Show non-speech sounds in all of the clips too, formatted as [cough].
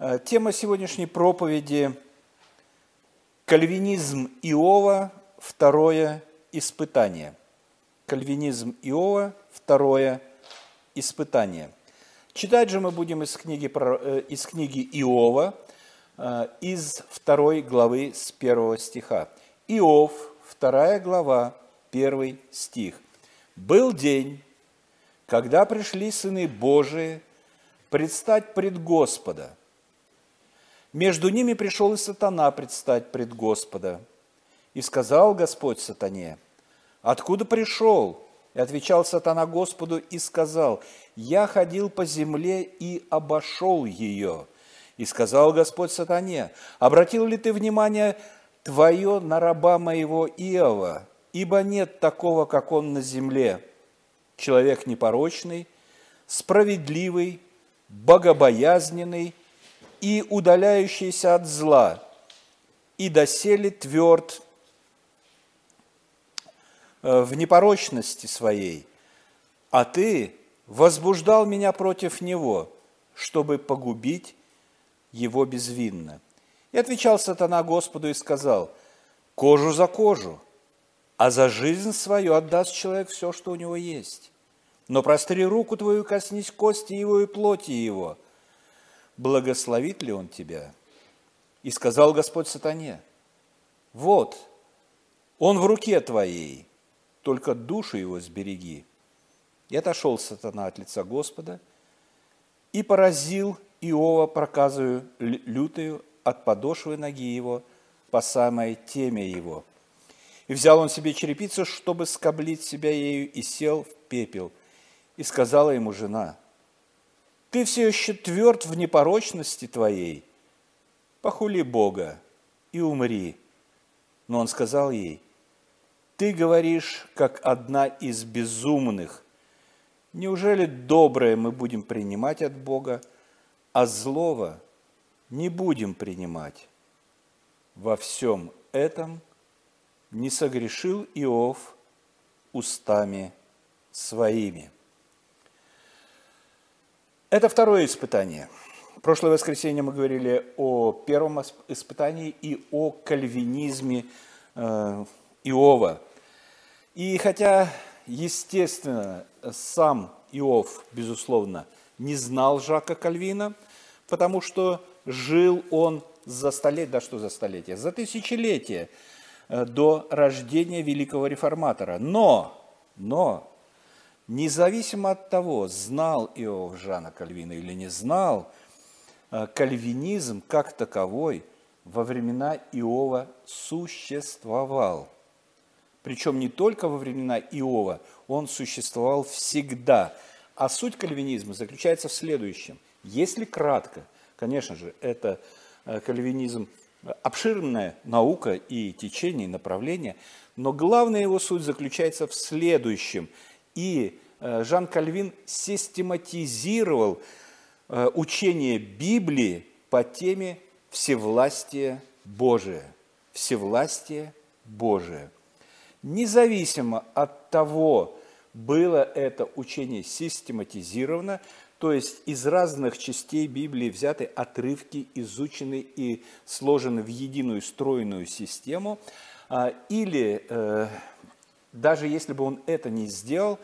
Э, тема сегодняшней проповеди – кальвинизм Иова, второе испытание. Кальвинизм Иова, второе испытание. Читать же мы будем из книги, э, из книги Иова, э, из второй главы с первого стиха. Иов, вторая глава, первый стих. «Был день, когда пришли сыны Божии предстать пред Господа. Между ними пришел и сатана предстать пред Господа. И сказал Господь сатане, «Откуда пришел?» И отвечал сатана Господу и сказал, «Я ходил по земле и обошел ее». И сказал Господь сатане, «Обратил ли ты внимание твое на раба моего Иова, ибо нет такого, как он на земле, человек непорочный, справедливый, богобоязненный и удаляющийся от зла, и доселе тверд э, в непорочности своей, а ты возбуждал меня против него, чтобы погубить его безвинно. И отвечал сатана Господу и сказал, кожу за кожу, а за жизнь свою отдаст человек все, что у него есть. Но простри руку твою, коснись кости его и плоти его. Благословит ли он тебя? И сказал Господь сатане, вот, он в руке твоей, только душу его сбереги. И отошел сатана от лица Господа и поразил Иова проказую лютую от подошвы ноги его по самой теме его – и взял он себе черепицу, чтобы скоблить себя ею, и сел в пепел. И сказала ему жена, «Ты все еще тверд в непорочности твоей, похули Бога и умри». Но он сказал ей, «Ты говоришь, как одна из безумных. Неужели доброе мы будем принимать от Бога, а злого не будем принимать?» Во всем этом – не согрешил Иов устами своими. Это второе испытание. В прошлое воскресенье мы говорили о первом испытании и о кальвинизме э, Иова. И хотя, естественно, сам Иов, безусловно, не знал Жака Кальвина, потому что жил он за столетие, да что за столетие, за тысячелетия Э, до рождения великого реформатора. Но, но, независимо от того, знал Иов Жана Кальвина или не знал, э, кальвинизм как таковой во времена Иова существовал. Причем не только во времена Иова, он существовал всегда. А суть кальвинизма заключается в следующем. Если кратко, конечно же, это э, кальвинизм обширная наука и течение, и направление, но главная его суть заключается в следующем. И э, Жан Кальвин систематизировал э, учение Библии по теме всевластия Божия. Всевластие Божие. Независимо от того, было это учение систематизировано, то есть из разных частей Библии взяты отрывки, изучены и сложены в единую стройную систему, а, или э, даже если бы он это не сделал,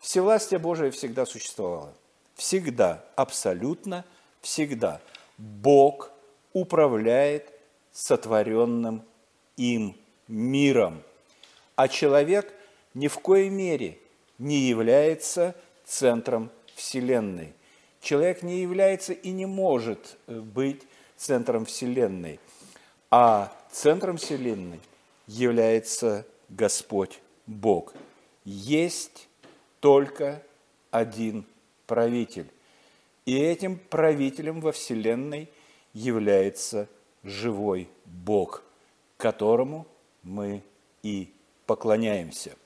всевластие Божие всегда существовало. Всегда, абсолютно всегда. Бог управляет сотворенным им миром, а человек ни в коей мере не является центром Вселенной. Человек не является и не может э, быть центром Вселенной, а центром Вселенной является Господь Бог. Есть только один правитель. И этим правителем во Вселенной является живой Бог, которому мы и поклоняемся.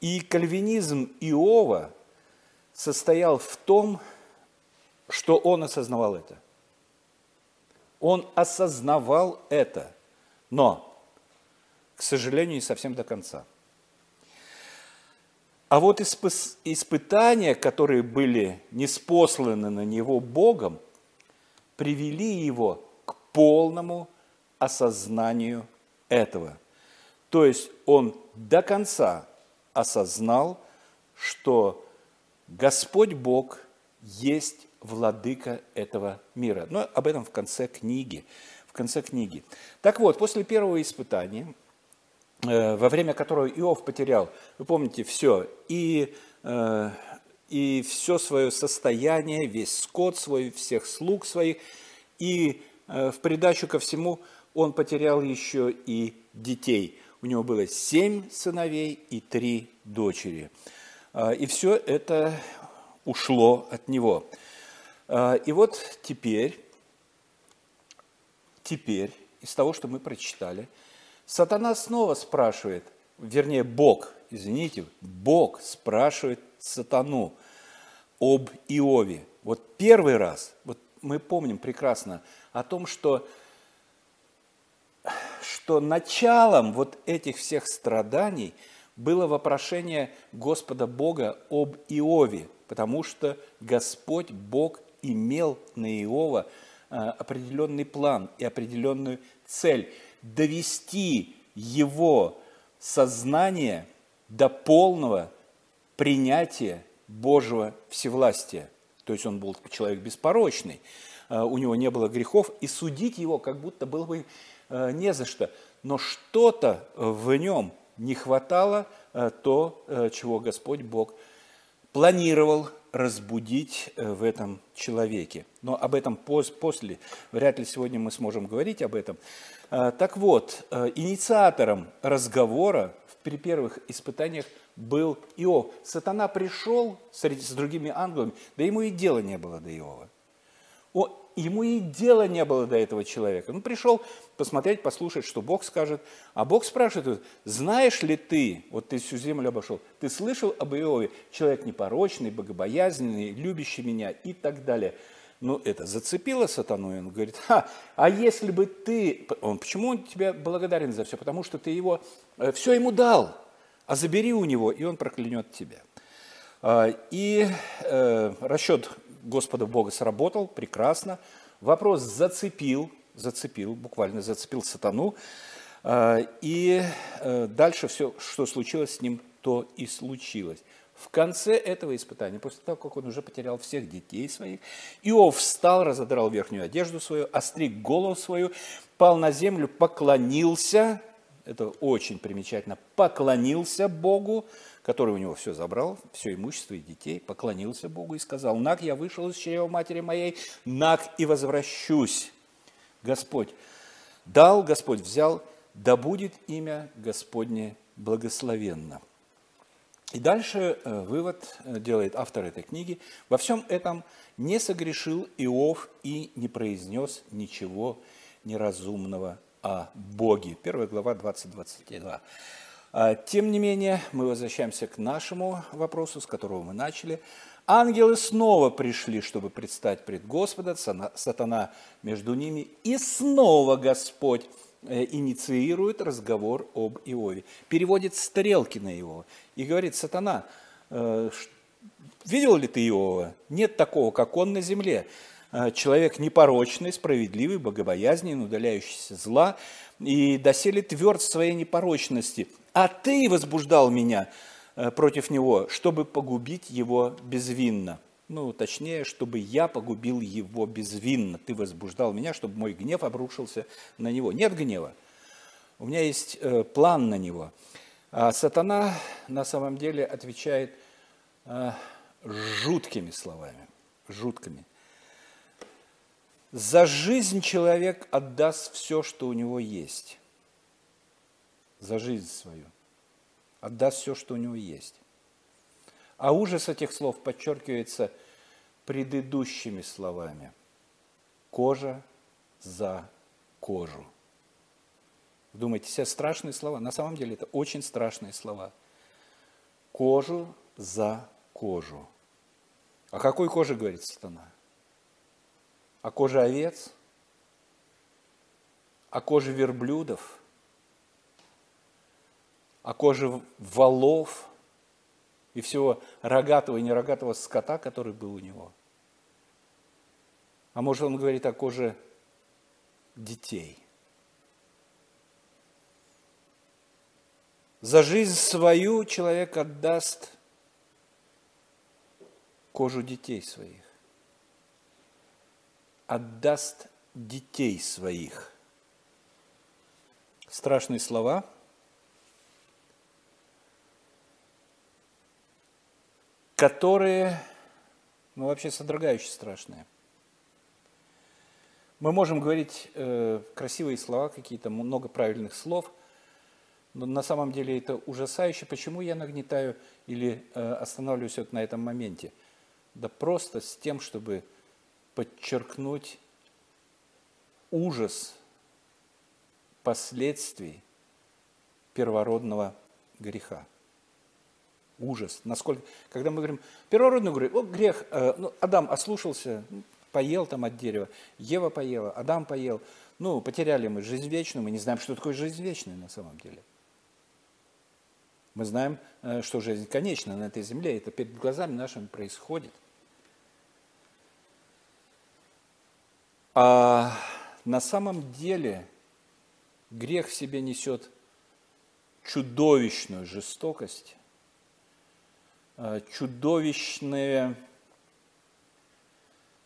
И кальвинизм Иова состоял в том, что он осознавал это. Он осознавал это, но, к сожалению, не совсем до конца. А вот испытания, которые были неспосланы на него Богом, привели его к полному осознанию этого. То есть он до конца осознал, что Господь Бог есть владыка этого мира. Но об этом в конце книги. В конце книги. Так вот, после первого испытания, во время которого Иов потерял, вы помните, все, и, э, и все свое состояние, весь скот свой, всех слуг своих, и э, в придачу ко всему он потерял еще и детей. У него было семь сыновей и три дочери. И все это ушло от него. И вот теперь, теперь, из того, что мы прочитали, сатана снова спрашивает, вернее, Бог, извините, Бог спрашивает сатану об Иове. Вот первый раз, вот мы помним прекрасно о том, что, что началом вот этих всех страданий было вопрошение Господа Бога об Иове, потому что Господь Бог имел на Иова э, определенный план и определенную цель – довести его сознание до полного принятия Божьего всевластия. То есть он был человек беспорочный, э, у него не было грехов, и судить его как будто было бы э, не за что. Но что-то в нем не хватало то, чего Господь Бог планировал разбудить э, в этом человеке. Но об этом после, вряд ли сегодня мы сможем говорить об этом. Э, так вот, э, инициатором разговора при первых испытаниях был Иов. Сатана пришел с другими ангелами, да ему и дела не было до Иова. Ему и дела не было до этого человека. Он пришел посмотреть, послушать, что Бог скажет. А Бог спрашивает, знаешь ли ты, вот ты всю землю обошел, ты слышал об Иове, человек непорочный, богобоязненный, любящий меня и так далее. Ну, это зацепило сатану, и он говорит, Ха, а если бы ты... Он, почему он тебе благодарен за все? Потому что ты его, э, все ему дал, а забери у него, и он проклянет тебя. А, и э, расчет Господа Бога сработал прекрасно. Вопрос зацепил, зацепил, буквально зацепил сатану. А, и э, дальше все, что случилось с ним, то и случилось. В конце этого испытания, после того, как он уже потерял всех детей своих, Иов встал, разодрал верхнюю одежду свою, остриг голову свою, пал на землю, поклонился, это очень примечательно, поклонился Богу, который у него все забрал, все имущество и детей, поклонился Богу и сказал, «Нак, я вышел из чрева матери моей, нак и возвращусь». Господь дал, Господь взял, да будет имя Господне благословенно. И дальше э, вывод э, делает автор этой книги. Во всем этом не согрешил Иов и не произнес ничего неразумного о Боге. Первая глава 20-22. А, тем не менее, мы возвращаемся к нашему вопросу, с которого мы начали. Ангелы снова пришли, чтобы предстать пред Господа, сатана между ними, и снова Господь э, инициирует разговор об Иове, переводит стрелки на Иова и говорит, сатана, э, видел ли ты Иова? Нет такого, как он на земле. Э, человек непорочный, справедливый, богобоязненный, удаляющийся зла, и доселе тверд в своей непорочности – а ты возбуждал меня э, против него, чтобы погубить его безвинно. Ну, точнее, чтобы я погубил его безвинно. Ты возбуждал меня, чтобы мой гнев обрушился на него. Нет гнева. У меня есть э, план на него. А сатана на самом деле отвечает жуткими словами, жуткими. За жизнь человек отдаст все, что у него есть за жизнь свою, отдаст все, что у него есть. А ужас этих слов подчеркивается предыдущими словами. Кожа за кожу. Думаете, все страшные слова? На самом деле это очень страшные слова. Кожу за кожу. О какой коже говорит сатана? О коже овец? О коже верблюдов? о коже валов и всего рогатого и нерогатого скота, который был у него. А может, он говорит о коже детей. За жизнь свою человек отдаст кожу детей своих. Отдаст детей своих. Страшные слова, которые, ну, вообще содрогающие страшные. Мы можем говорить э, красивые слова, какие-то много правильных слов, но на самом деле это ужасающе. Почему я нагнетаю или э, останавливаюсь вот на этом моменте? Да просто с тем, чтобы подчеркнуть ужас последствий первородного греха. Ужас. Насколько, когда мы говорим, первородный грех, о, грех, э, ну, Адам ослушался, ну, поел там от дерева, Ева поела, Адам поел, ну, потеряли мы жизнь вечную, мы не знаем, что такое жизнь вечная на самом деле. Мы знаем, э, что жизнь конечна на этой земле, это перед глазами нашими происходит. А на самом деле грех в себе несет чудовищную жестокость, э, чудовищные,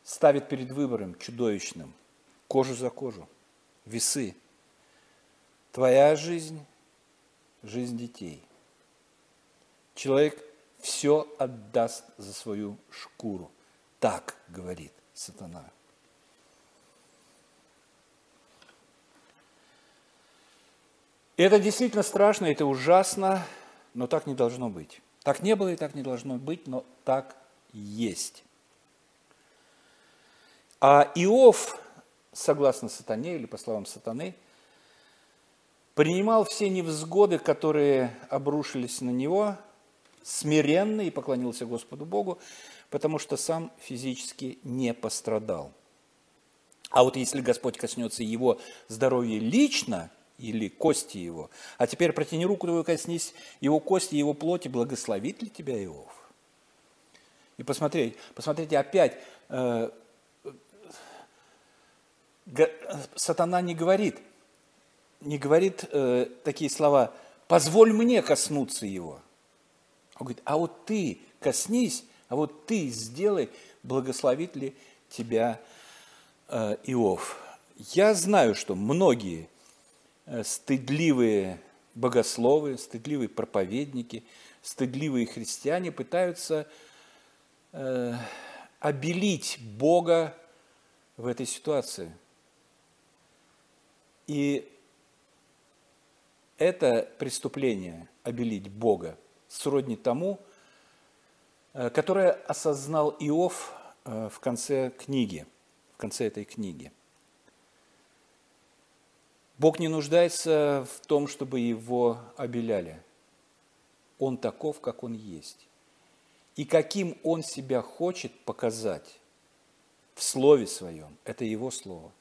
ставит перед выбором чудовищным кожу за кожу, весы. Твоя жизнь, жизнь детей. Человек все отдаст за свою шкуру. Так говорит сатана. Это действительно страшно, это ужасно, но так не должно быть. Так не было и так не должно быть, но так есть. А Иов, согласно сатане или по словам сатаны, принимал все невзгоды, которые обрушились на него, смиренно и поклонился Господу Богу, потому что сам физически не пострадал. А вот если Господь коснется его здоровья лично – или кости его. А теперь протяни руку твою, коснись его кости, его плоти, благословит ли тебя Иов? И посмотрите, посмотрите опять, э, сатана не говорит, не говорит э, такие слова, позволь мне коснуться его. Он говорит, а вот ты коснись, а вот ты сделай, благословит ли тебя э, Иов. Я знаю, что многие стыдливые богословы, стыдливые проповедники, стыдливые христиане пытаются э, обелить Бога в этой ситуации. И это преступление, обелить Бога, сродни тому, э, которое осознал Иов э, в конце книги, в конце этой книги – Бог не нуждается в том, чтобы его обеляли. Он таков, как он есть. И каким он себя хочет показать в слове своем, это его слово,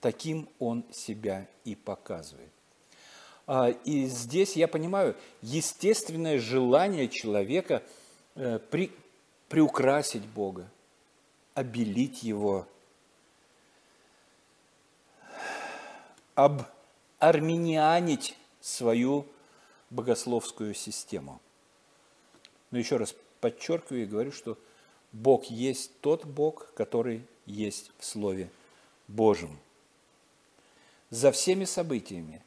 таким он себя и показывает. А, и здесь я понимаю естественное желание человека э, при, приукрасить Бога, обелить Его обарменианить свою богословскую систему. Но еще раз подчеркиваю и говорю, что Бог есть тот Бог, который есть в Слове Божьем. За всеми событиями,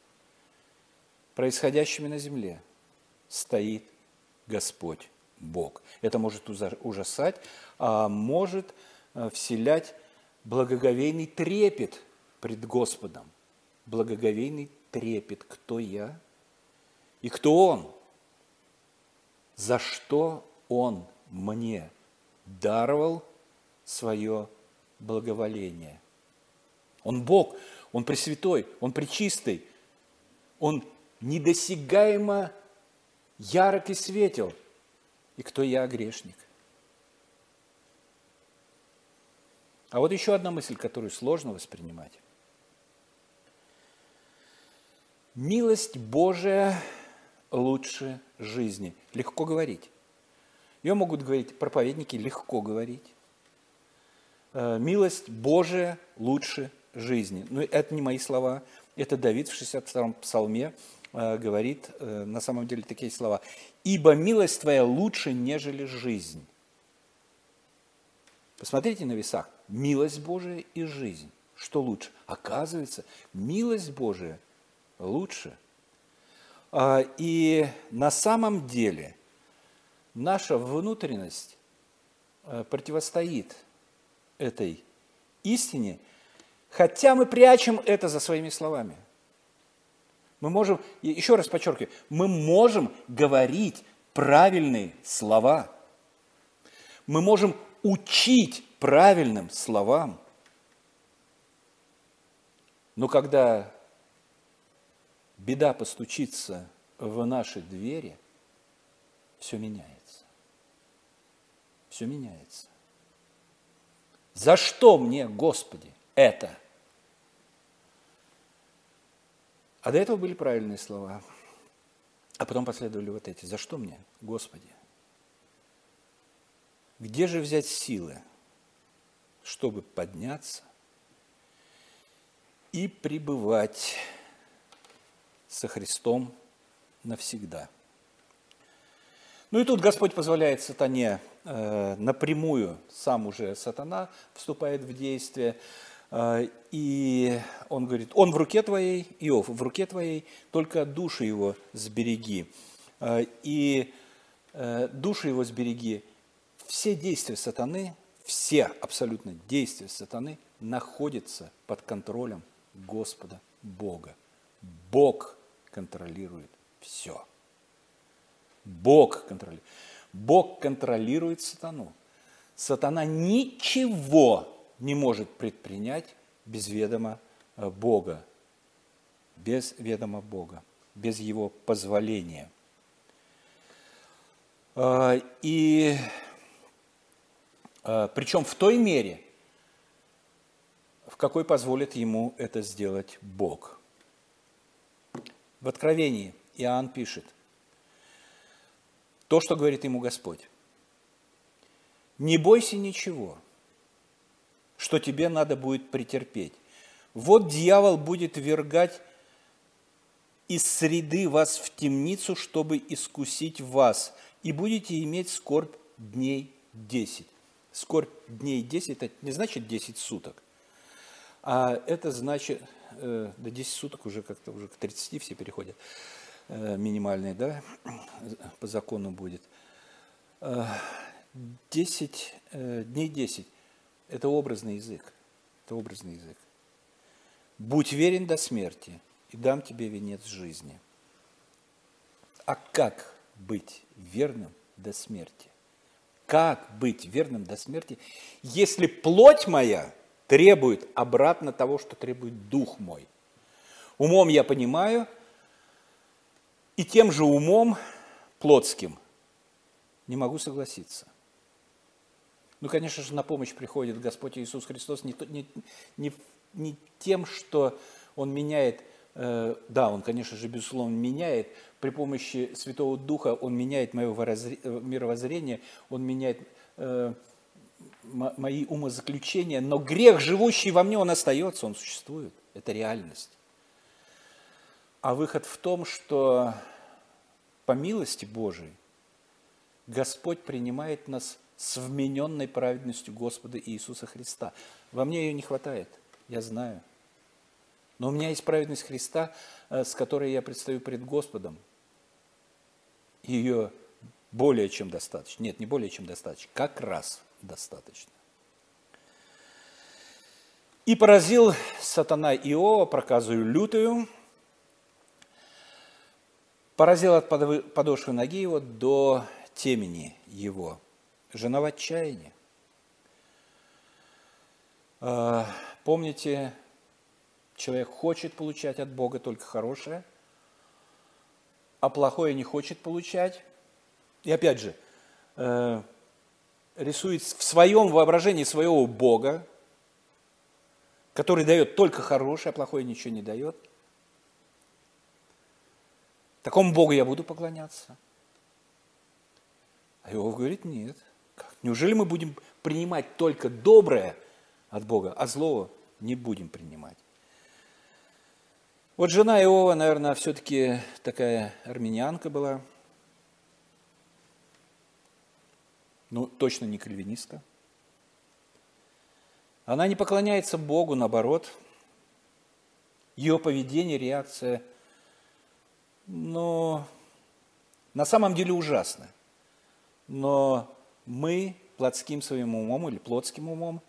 происходящими на земле, стоит Господь Бог. Это может ужасать, а может э, вселять благоговейный трепет пред Господом благоговейный трепет, кто я и кто Он, за что Он мне даровал свое благоволение. Он Бог, Он Пресвятой, Он Пречистый, Он недосягаемо ярок и светел. И кто я, грешник? А вот еще одна мысль, которую сложно воспринимать. Милость Божия лучше жизни. Легко говорить. Ее могут говорить проповедники, легко говорить. э, милость Божия лучше жизни. Но это не мои слова, это Давид в 62-м псалме э, говорит э, на самом деле такие слова. «Ибо милость твоя лучше, нежели жизнь». Посмотрите на весах. Милость Божия и жизнь. Что лучше? Оказывается, милость Божия лучше. А, и на самом деле наша внутренность э, противостоит этой истине, хотя мы прячем это за своими словами. Мы можем, еще раз подчеркиваю, мы можем говорить правильные слова. Мы можем учить правильным словам. Но когда беда постучится в наши двери, все меняется. Все меняется. За что мне, Господи, это? А до этого были правильные слова. А потом последовали вот эти. За что мне, Господи? Где же взять силы, чтобы подняться и пребывать со Христом навсегда? Ну и тут Господь позволяет сатане э, напрямую, сам уже сатана вступает в действие, э, и он говорит, он в руке твоей, Иов, в руке твоей, только душу его сбереги. Э, и душу его сбереги, все действия сатаны, все абсолютно действия сатаны находятся под контролем Господа Бога. Бог контролирует все. Бог контролирует. Бог контролирует сатану. Сатана ничего не может предпринять без ведома э, Бога. Без ведома Бога, без его позволения. Э, и Э, Причем в той мере, в какой позволит ему это сделать Бог. В Откровении Иоанн пишет, то, что говорит ему Господь. Не бойся ничего, что тебе надо будет претерпеть. Вот дьявол будет вергать из среды вас в темницу, чтобы искусить вас, и будете иметь скорбь дней десять скорбь дней 10, это не значит 10 суток, а это значит, э, до 10 суток уже как-то уже к 30 все переходят, э, минимальные, да, [clears throat] по закону будет. 10, э, дней 10 – это образный язык, это образный язык. Будь верен до смерти, и дам тебе венец жизни. А как быть верным до смерти? Как быть верным до смерти, если плоть моя требует обратно того, что требует дух мой? Умом я понимаю, и тем же умом плотским не могу согласиться. Ну, конечно же, на помощь приходит Господь Иисус Христос не, не, не, не тем, что Он меняет Э, да, он, конечно же, безусловно, меняет. При помощи Святого Духа он меняет мое э, мировоззрение, он меняет э, мои умозаключения, но грех, живущий во мне, он остается, он существует. Это реальность. А выход в том, что по милости Божией Господь принимает нас с вмененной праведностью Господа Иисуса Христа. Во мне ее не хватает, я знаю – но у меня есть праведность Христа, э, с которой я предстаю пред Господом. Ее более чем достаточно. Нет, не более чем достаточно, как раз достаточно. И поразил сатана Иова проказую лютую, поразил от подошвы ноги его до темени его. Жена в отчаянии. Э, помните, Человек хочет получать от Бога только хорошее, а плохое не хочет получать. И опять же, э, рисует в своем воображении своего Бога, который дает только хорошее, а плохое ничего не дает. Такому Богу я буду поклоняться. А Иов говорит, нет. Неужели мы будем принимать только доброе от Бога, а злого не будем принимать. Вот жена Иова, наверное, все-таки такая армянянка была. Ну, точно не кальвинистка. Она не поклоняется Богу, наоборот. Ее поведение, реакция, но на самом деле ужасно. Но мы плотским своим умом или плотским умом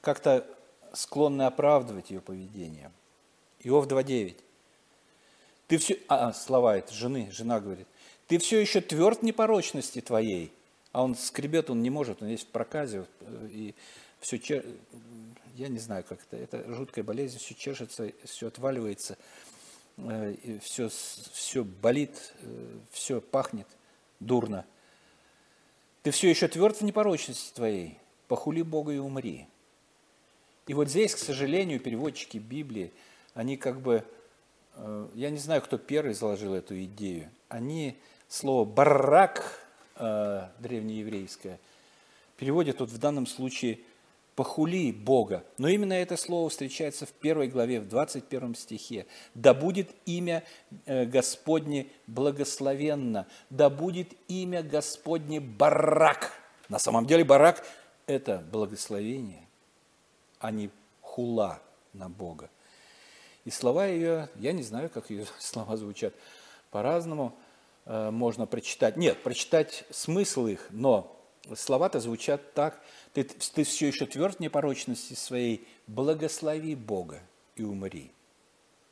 как-то склонны оправдывать ее поведение. Иов 2.9. Ты все, а, слова это жены, жена говорит, ты все еще тверд непорочности твоей, а он скребет, он не может, он есть в проказе, и все, я не знаю, как это, это жуткая болезнь, все чешется, все отваливается, э, и все, все болит, э, все пахнет дурно. Ты все еще тверд в непорочности твоей, похули Бога и умри. И вот здесь, к сожалению, переводчики Библии, они как бы, э, я не знаю, кто первый заложил эту идею, они слово «барак» древнееврейское переводят вот в данном случае – похули Бога. Но именно это слово встречается в первой главе, в 21 стихе. «Да будет имя э, Господне благословенно, да будет имя Господне барак». На самом деле барак – это благословение, а не хула на Бога. И слова ее, я не знаю, как ее [laughs] слова звучат по-разному, э, можно прочитать. Нет, прочитать смысл их, но слова-то звучат так, ты, ты все еще тверд в непорочности своей, благослови Бога и умри.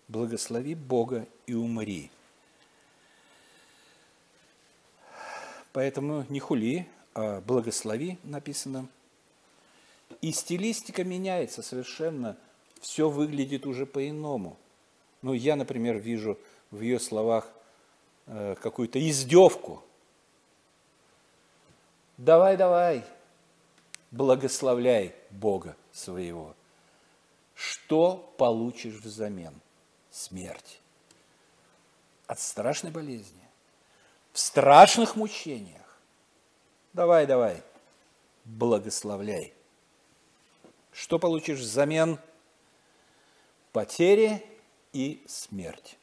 Благослови Бога и умри. Поэтому не хули, а благослови написано. И стилистика меняется совершенно, все выглядит уже по-иному. Ну, я, например, вижу в ее словах э, какую-то издевку – Давай, давай, благословляй Бога своего. Что получишь взамен? Смерть. От страшной болезни. В страшных мучениях. Давай, давай, благословляй. Что получишь взамен? Потери и смерть.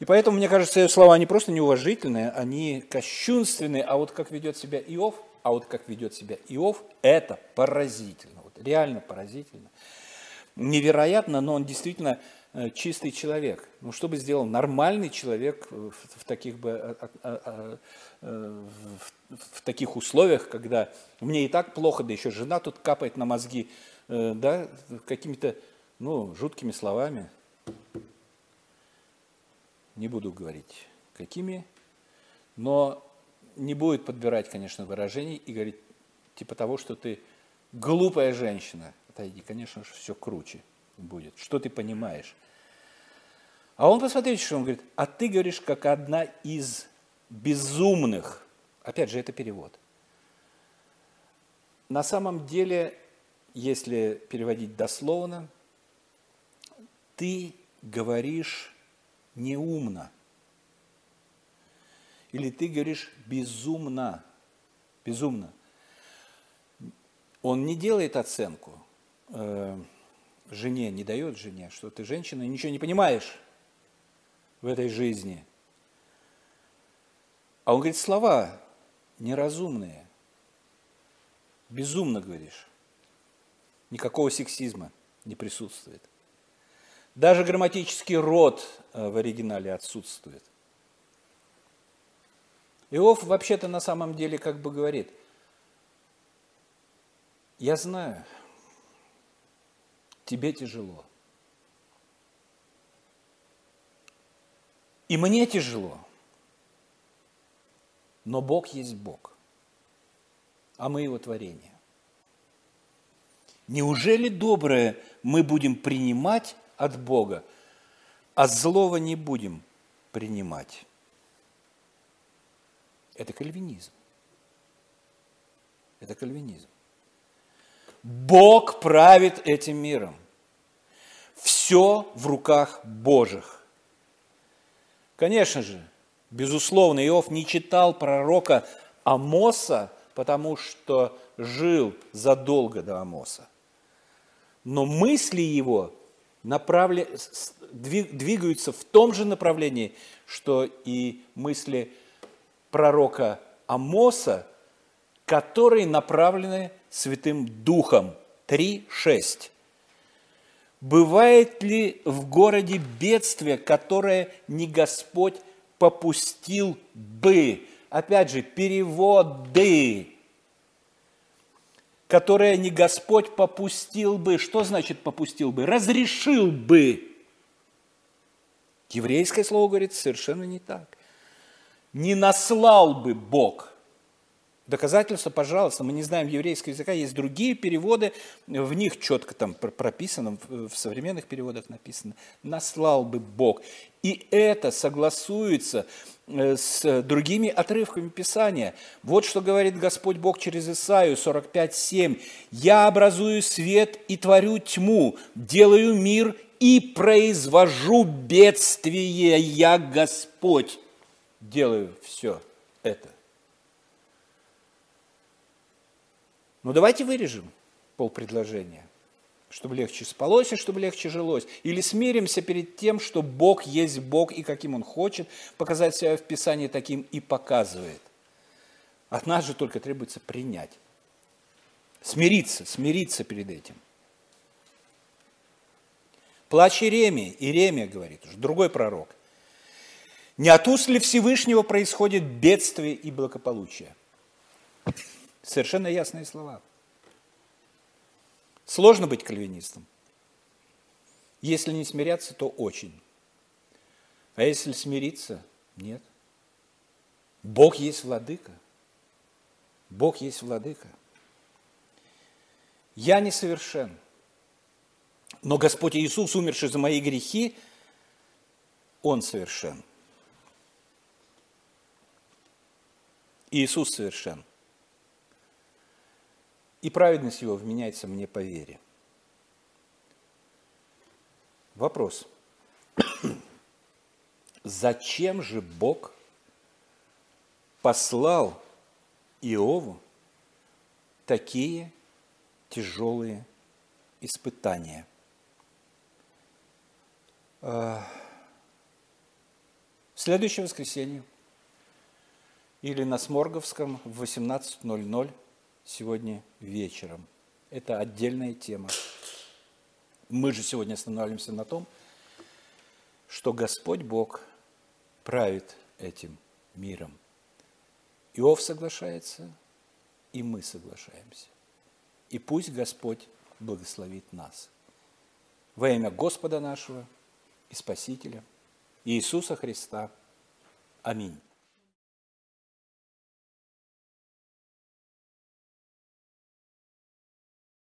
И поэтому, мне кажется, слова не просто неуважительные, они кощунственные, а вот как ведет себя Иов, а вот как ведет себя Иов, это поразительно, вот реально поразительно. Невероятно, но он действительно э, чистый человек. Ну, что бы сделал нормальный человек в, таких бы э, э, в таких условиях, когда мне и так плохо, да еще жена тут капает на мозги, да, какими-то, ну, жуткими словами не буду говорить какими, но не будет подбирать, конечно, выражений и говорить типа того, что ты глупая женщина. Отойди, конечно же, все круче будет. Что ты понимаешь? А он, посмотрите, что он говорит, а ты говоришь, как одна из безумных. Опять же, это перевод. На самом деле, если переводить дословно, ты говоришь неумно. Или ты говоришь безумно. Безумно. Он не делает оценку э, жене, не дает жене, что ты женщина, ничего не понимаешь в этой жизни. А он говорит слова неразумные. Безумно говоришь. Никакого сексизма не присутствует. Даже грамматический род э, в оригинале отсутствует. Иов вообще-то на самом деле как бы говорит, я знаю, тебе тяжело. И мне тяжело. Но Бог есть Бог, а мы Его творение. Неужели доброе мы будем принимать от Бога, а злого не будем принимать. Это кальвинизм. Это кальвинизм. Бог правит этим миром. Все в руках Божьих. Конечно же, безусловно, Иов не читал пророка Амоса потому что жил задолго до Амоса. Но мысли его направля... двигаются в том же направлении, что и мысли пророка Амоса, которые направлены Святым Духом. 3.6. Бывает ли в городе бедствие, которое не Господь попустил бы? Опять же, переводы, которые не Господь попустил бы. Что значит попустил бы? Разрешил бы. Еврейское слово говорит совершенно не так. Не наслал бы Бог – Доказательства, пожалуйста, мы не знаем еврейского языка, есть другие переводы, в них четко там прописано, в современных переводах написано, наслал бы Бог. И это согласуется э, с другими отрывками Писания. Вот что говорит Господь Бог через Исаию 45:7. «Я образую свет и творю тьму, делаю мир и произвожу бедствие. Я Господь делаю все это». Ну давайте вырежем полпредложения, чтобы легче спалось и чтобы легче жилось. Или смиримся перед тем, что Бог есть Бог и каким Он хочет показать себя в Писании таким и показывает. От нас же только требуется принять. Смириться, смириться перед этим. Плач Иеремии, Иеремия говорит, уже другой пророк. Не от уст ли Всевышнего происходит бедствие и благополучие? Совершенно ясные слова. Сложно быть кальвинистом. Если не смиряться, то очень. А если смириться, нет. Бог есть владыка. Бог есть владыка. Я несовершен. Но Господь Иисус, умерший за мои грехи, Он совершен. Иисус совершен и праведность его вменяется мне по вере. Вопрос. [clears throat] Зачем же Бог послал Иову такие тяжелые испытания? А, в следующее воскресенье или на Сморговском в 18.00 сегодня вечером. Это отдельная тема. Мы же сегодня останавливаемся на том, что Господь Бог правит этим миром. Иов соглашается, и мы соглашаемся. И пусть Господь благословит нас. Во имя Господа нашего и Спасителя Иисуса Христа. Аминь.